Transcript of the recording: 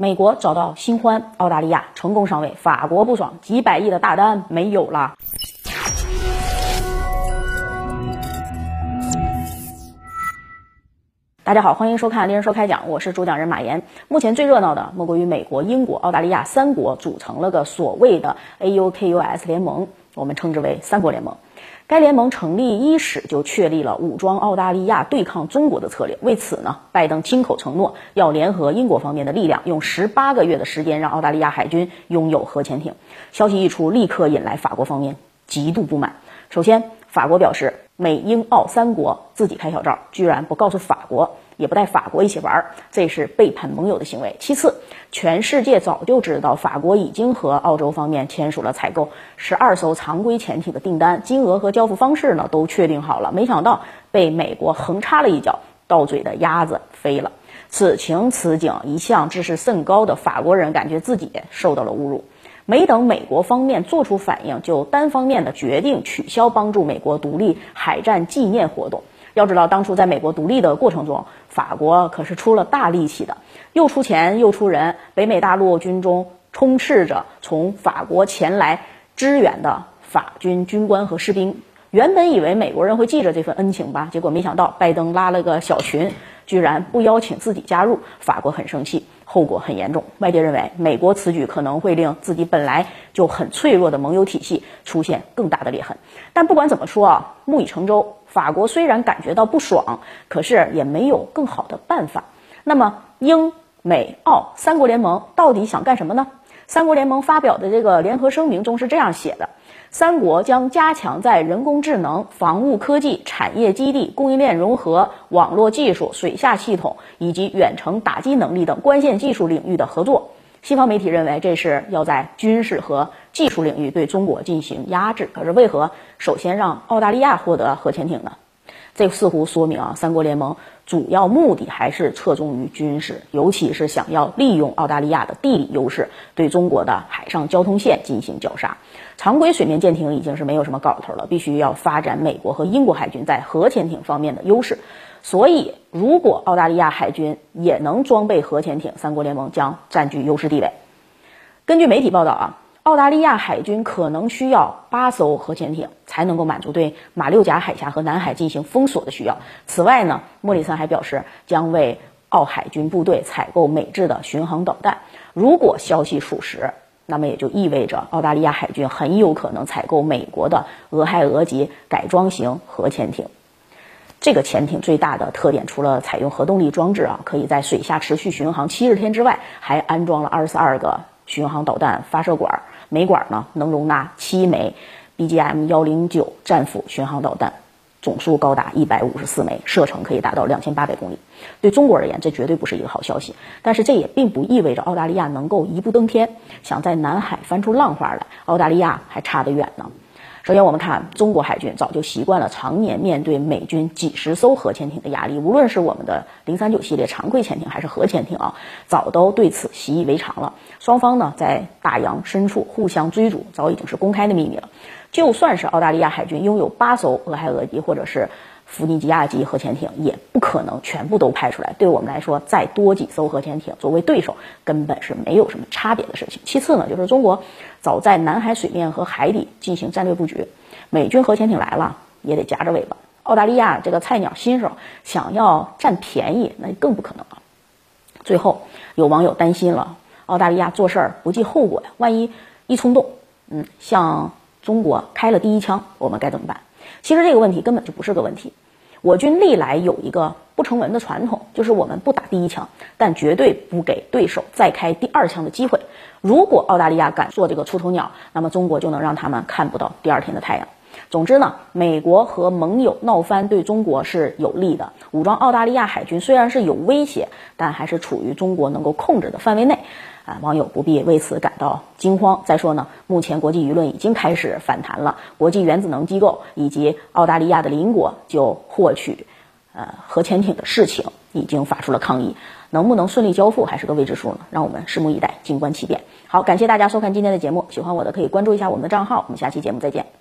美国找到新欢，澳大利亚成功上位，法国不爽，几百亿的大单没有了。大家好，欢迎收看《猎人说开讲》，我是主讲人马岩。目前最热闹的莫过于美国、英国、澳大利亚三国组成了个所谓的 AUKUS 联盟，我们称之为三国联盟。该联盟成立伊始就确立了武装澳大利亚对抗中国的策略。为此呢，拜登亲口承诺要联合英国方面的力量，用十八个月的时间让澳大利亚海军拥有核潜艇。消息一出，立刻引来法国方面极度不满。首先，法国表示美英澳三国自己开小灶，居然不告诉法国。也不带法国一起玩，这是背叛盟友的行为。其次，全世界早就知道法国已经和澳洲方面签署了采购十二艘常规潜艇的订单，金额和交付方式呢都确定好了。没想到被美国横插了一脚，到嘴的鸭子飞了。此情此景，一向知识甚高的法国人感觉自己受到了侮辱。没等美国方面做出反应，就单方面的决定取消帮助美国独立海战纪念活动。要知道，当初在美国独立的过程中，法国可是出了大力气的，又出钱又出人。北美大陆军中充斥着从法国前来支援的法军军官和士兵。原本以为美国人会记着这份恩情吧，结果没想到拜登拉了个小群，居然不邀请自己加入，法国很生气，后果很严重。外界认为，美国此举可能会令自己本来就很脆弱的盟友体系出现更大的裂痕。但不管怎么说啊，木已成舟。法国虽然感觉到不爽，可是也没有更好的办法。那么，英美澳三国联盟到底想干什么呢？三国联盟发表的这个联合声明中是这样写的：三国将加强在人工智能、防务科技、产业基地、供应链融合、网络技术、水下系统以及远程打击能力等关键技术领域的合作。西方媒体认为这是要在军事和技术领域对中国进行压制。可是为何首先让澳大利亚获得核潜艇呢？这似乎说明啊，三国联盟主要目的还是侧重于军事，尤其是想要利用澳大利亚的地理优势，对中国的海上交通线进行绞杀。常规水面舰艇已经是没有什么搞头了，必须要发展美国和英国海军在核潜艇方面的优势。所以，如果澳大利亚海军也能装备核潜艇，三国联盟将占据优势地位。根据媒体报道啊，澳大利亚海军可能需要八艘核潜艇才能够满足对马六甲海峡和南海进行封锁的需要。此外呢，莫里森还表示将为澳海军部队采购美制的巡航导弹。如果消息属实，那么也就意味着澳大利亚海军很有可能采购美国的俄亥俄级改装型核潜艇。这个潜艇最大的特点，除了采用核动力装置啊，可以在水下持续巡航七十天之外，还安装了二十二个巡航导弹发射管，每管呢能容纳七枚 BGM 幺零九战斧巡航导弹，总数高达一百五十四枚，射程可以达到两千八百公里。对中国而言，这绝对不是一个好消息。但是这也并不意味着澳大利亚能够一步登天，想在南海翻出浪花来，澳大利亚还差得远呢。首先，我们看中国海军早就习惯了常年面对美军几十艘核潜艇的压力，无论是我们的零三九系列常规潜艇还是核潜艇啊，早都对此习以为常了。双方呢在大洋深处互相追逐，早已经是公开的秘密了。就算是澳大利亚海军拥有八艘俄亥俄级或者是弗尼吉亚级核潜艇，也不可能全部都派出来。对我们来说，再多几艘核潜艇作为对手，根本是没有什么差别的事情。其次呢，就是中国早在南海水面和海底进行战略布局，美军核潜艇来了也得夹着尾巴。澳大利亚这个菜鸟新手想要占便宜，那更不可能了。最后，有网友担心了，澳大利亚做事儿不计后果呀，万一一冲动，嗯，像中国开了第一枪，我们该怎么办？其实这个问题根本就不是个问题。我军历来有一个不成文的传统，就是我们不打第一枪，但绝对不给对手再开第二枪的机会。如果澳大利亚敢做这个出头鸟，那么中国就能让他们看不到第二天的太阳。总之呢，美国和盟友闹翻对中国是有利的。武装澳大利亚海军虽然是有威胁，但还是处于中国能够控制的范围内。啊，网友不必为此感到惊慌。再说呢，目前国际舆论已经开始反弹了，国际原子能机构以及澳大利亚的邻国就获取呃核潜艇的事情已经发出了抗议。能不能顺利交付还是个未知数呢？让我们拭目以待，静观其变。好，感谢大家收看今天的节目，喜欢我的可以关注一下我们的账号。我们下期节目再见。